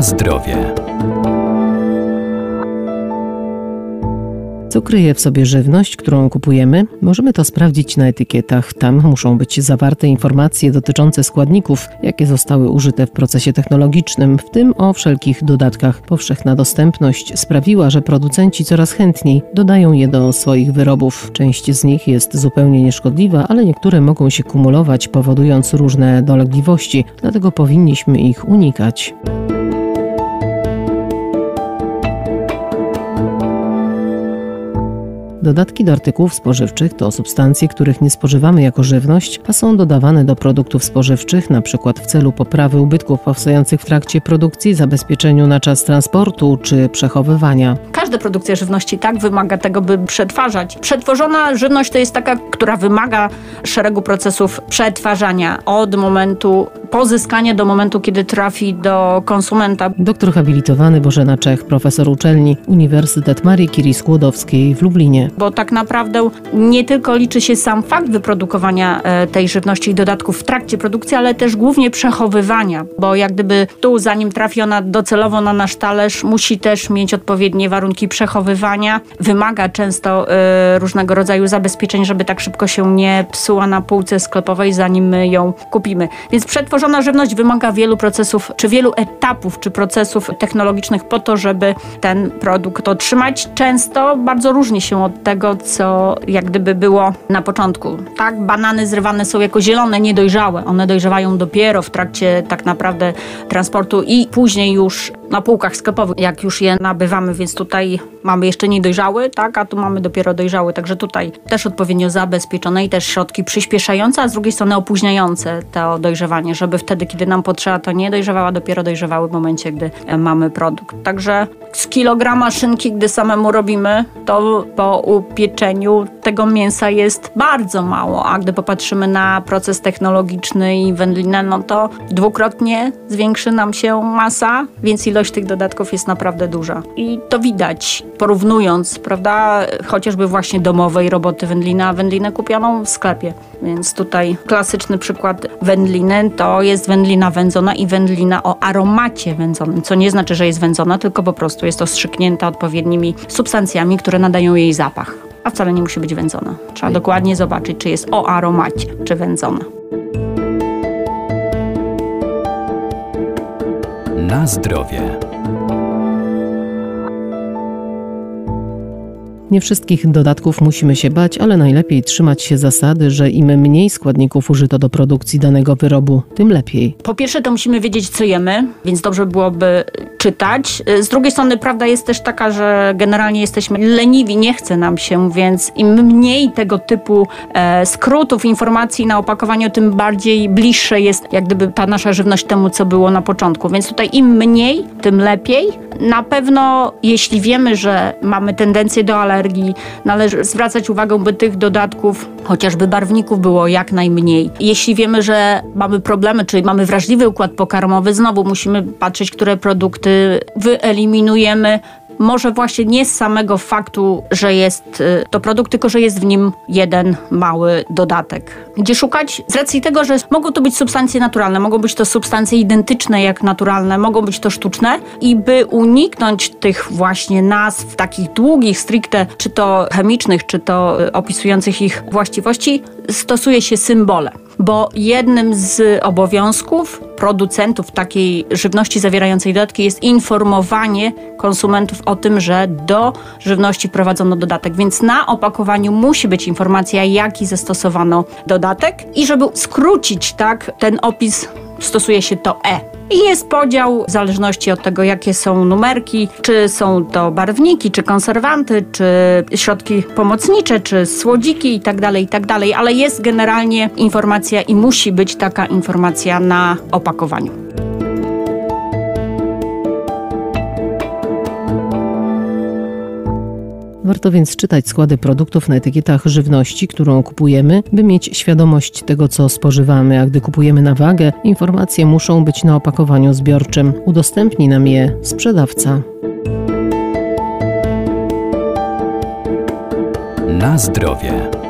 Zdrowie. Co kryje w sobie żywność, którą kupujemy? Możemy to sprawdzić na etykietach. Tam muszą być zawarte informacje dotyczące składników, jakie zostały użyte w procesie technologicznym, w tym o wszelkich dodatkach. Powszechna dostępność sprawiła, że producenci coraz chętniej dodają je do swoich wyrobów. Część z nich jest zupełnie nieszkodliwa, ale niektóre mogą się kumulować, powodując różne dolegliwości, dlatego powinniśmy ich unikać. Dodatki do artykułów spożywczych to substancje, których nie spożywamy jako żywność, a są dodawane do produktów spożywczych, np. w celu poprawy ubytków powstających w trakcie produkcji, zabezpieczeniu na czas transportu czy przechowywania. Każda produkcja żywności tak wymaga tego, by przetwarzać. Przetworzona żywność to jest taka, która wymaga szeregu procesów przetwarzania od momentu pozyskania do momentu, kiedy trafi do konsumenta. Doktor habilitowany Bożena Czech, profesor uczelni Uniwersytet Marii Curie Skłodowskiej w Lublinie bo tak naprawdę nie tylko liczy się sam fakt wyprodukowania e, tej żywności i dodatków w trakcie produkcji, ale też głównie przechowywania, bo jak gdyby tu, zanim trafi ona docelowo na nasz talerz, musi też mieć odpowiednie warunki przechowywania. Wymaga często y, różnego rodzaju zabezpieczeń, żeby tak szybko się nie psuła na półce sklepowej, zanim my ją kupimy. Więc przetworzona żywność wymaga wielu procesów, czy wielu etapów, czy procesów technologicznych po to, żeby ten produkt otrzymać. Często bardzo różni się od tego, co jak gdyby było na początku. Tak, banany zrywane są jako zielone, niedojrzałe. One dojrzewają dopiero w trakcie tak naprawdę transportu i później już na półkach sklepowych, jak już je nabywamy, więc tutaj mamy jeszcze niedojrzały, tak, a tu mamy dopiero dojrzały, także tutaj też odpowiednio zabezpieczone i też środki przyspieszające, a z drugiej strony opóźniające to dojrzewanie, żeby wtedy, kiedy nam potrzeba, to nie dojrzewała, dopiero dojrzewały w momencie, gdy e, mamy produkt. Także z kilograma szynki, gdy samemu robimy, to po upieczeniu tego mięsa jest bardzo mało, a gdy popatrzymy na proces technologiczny i wędlinę, no to dwukrotnie zwiększy nam się masa, więc ilość tych dodatków jest naprawdę duża. I to widać, porównując, prawda, chociażby właśnie domowej roboty wędlina, a wędlinę kupioną w sklepie. Więc tutaj klasyczny przykład wędliny to jest wędlina wędzona i wędlina o aromacie wędzonym, co nie znaczy, że jest wędzona, tylko po prostu jest ostrzyknięta odpowiednimi substancjami, które nadają jej zapach. A wcale nie musi być wędzona. Trzeba dokładnie zobaczyć, czy jest o aromacie, czy wędzona. Na zdrowie. Nie wszystkich dodatków musimy się bać, ale najlepiej trzymać się zasady, że im mniej składników użyto do produkcji danego wyrobu, tym lepiej. Po pierwsze to musimy wiedzieć, co jemy, więc dobrze byłoby czytać. Z drugiej strony prawda jest też taka, że generalnie jesteśmy leniwi, nie chce nam się, więc im mniej tego typu e, skrótów, informacji na opakowaniu, tym bardziej bliższe jest jak gdyby ta nasza żywność temu, co było na początku. Więc tutaj im mniej, tym lepiej. Na pewno jeśli wiemy, że mamy tendencję do alergii, Należy zwracać uwagę, by tych dodatków, chociażby barwników, było jak najmniej. Jeśli wiemy, że mamy problemy, czyli mamy wrażliwy układ pokarmowy, znowu musimy patrzeć, które produkty wyeliminujemy, może właśnie nie z samego faktu, że jest y, to produkt, tylko że jest w nim jeden mały dodatek. Gdzie szukać? Z racji tego, że mogą to być substancje naturalne, mogą być to substancje identyczne jak naturalne, mogą być to sztuczne i by uniknąć tych właśnie nazw takich długich, stricte, czy to chemicznych, czy to y, opisujących ich właściwości, stosuje się symbole bo jednym z obowiązków producentów takiej żywności zawierającej dodatki jest informowanie konsumentów o tym, że do żywności wprowadzono dodatek. Więc na opakowaniu musi być informacja, jaki zastosowano dodatek i żeby skrócić tak ten opis stosuje się to E i jest podział w zależności od tego, jakie są numerki, czy są to barwniki, czy konserwanty, czy środki pomocnicze, czy słodziki itd., tak itd., tak ale jest generalnie informacja i musi być taka informacja na opakowaniu. Warto więc czytać składy produktów na etykietach żywności, którą kupujemy, by mieć świadomość tego, co spożywamy, a gdy kupujemy na wagę, informacje muszą być na opakowaniu zbiorczym. Udostępni nam je sprzedawca. Na zdrowie.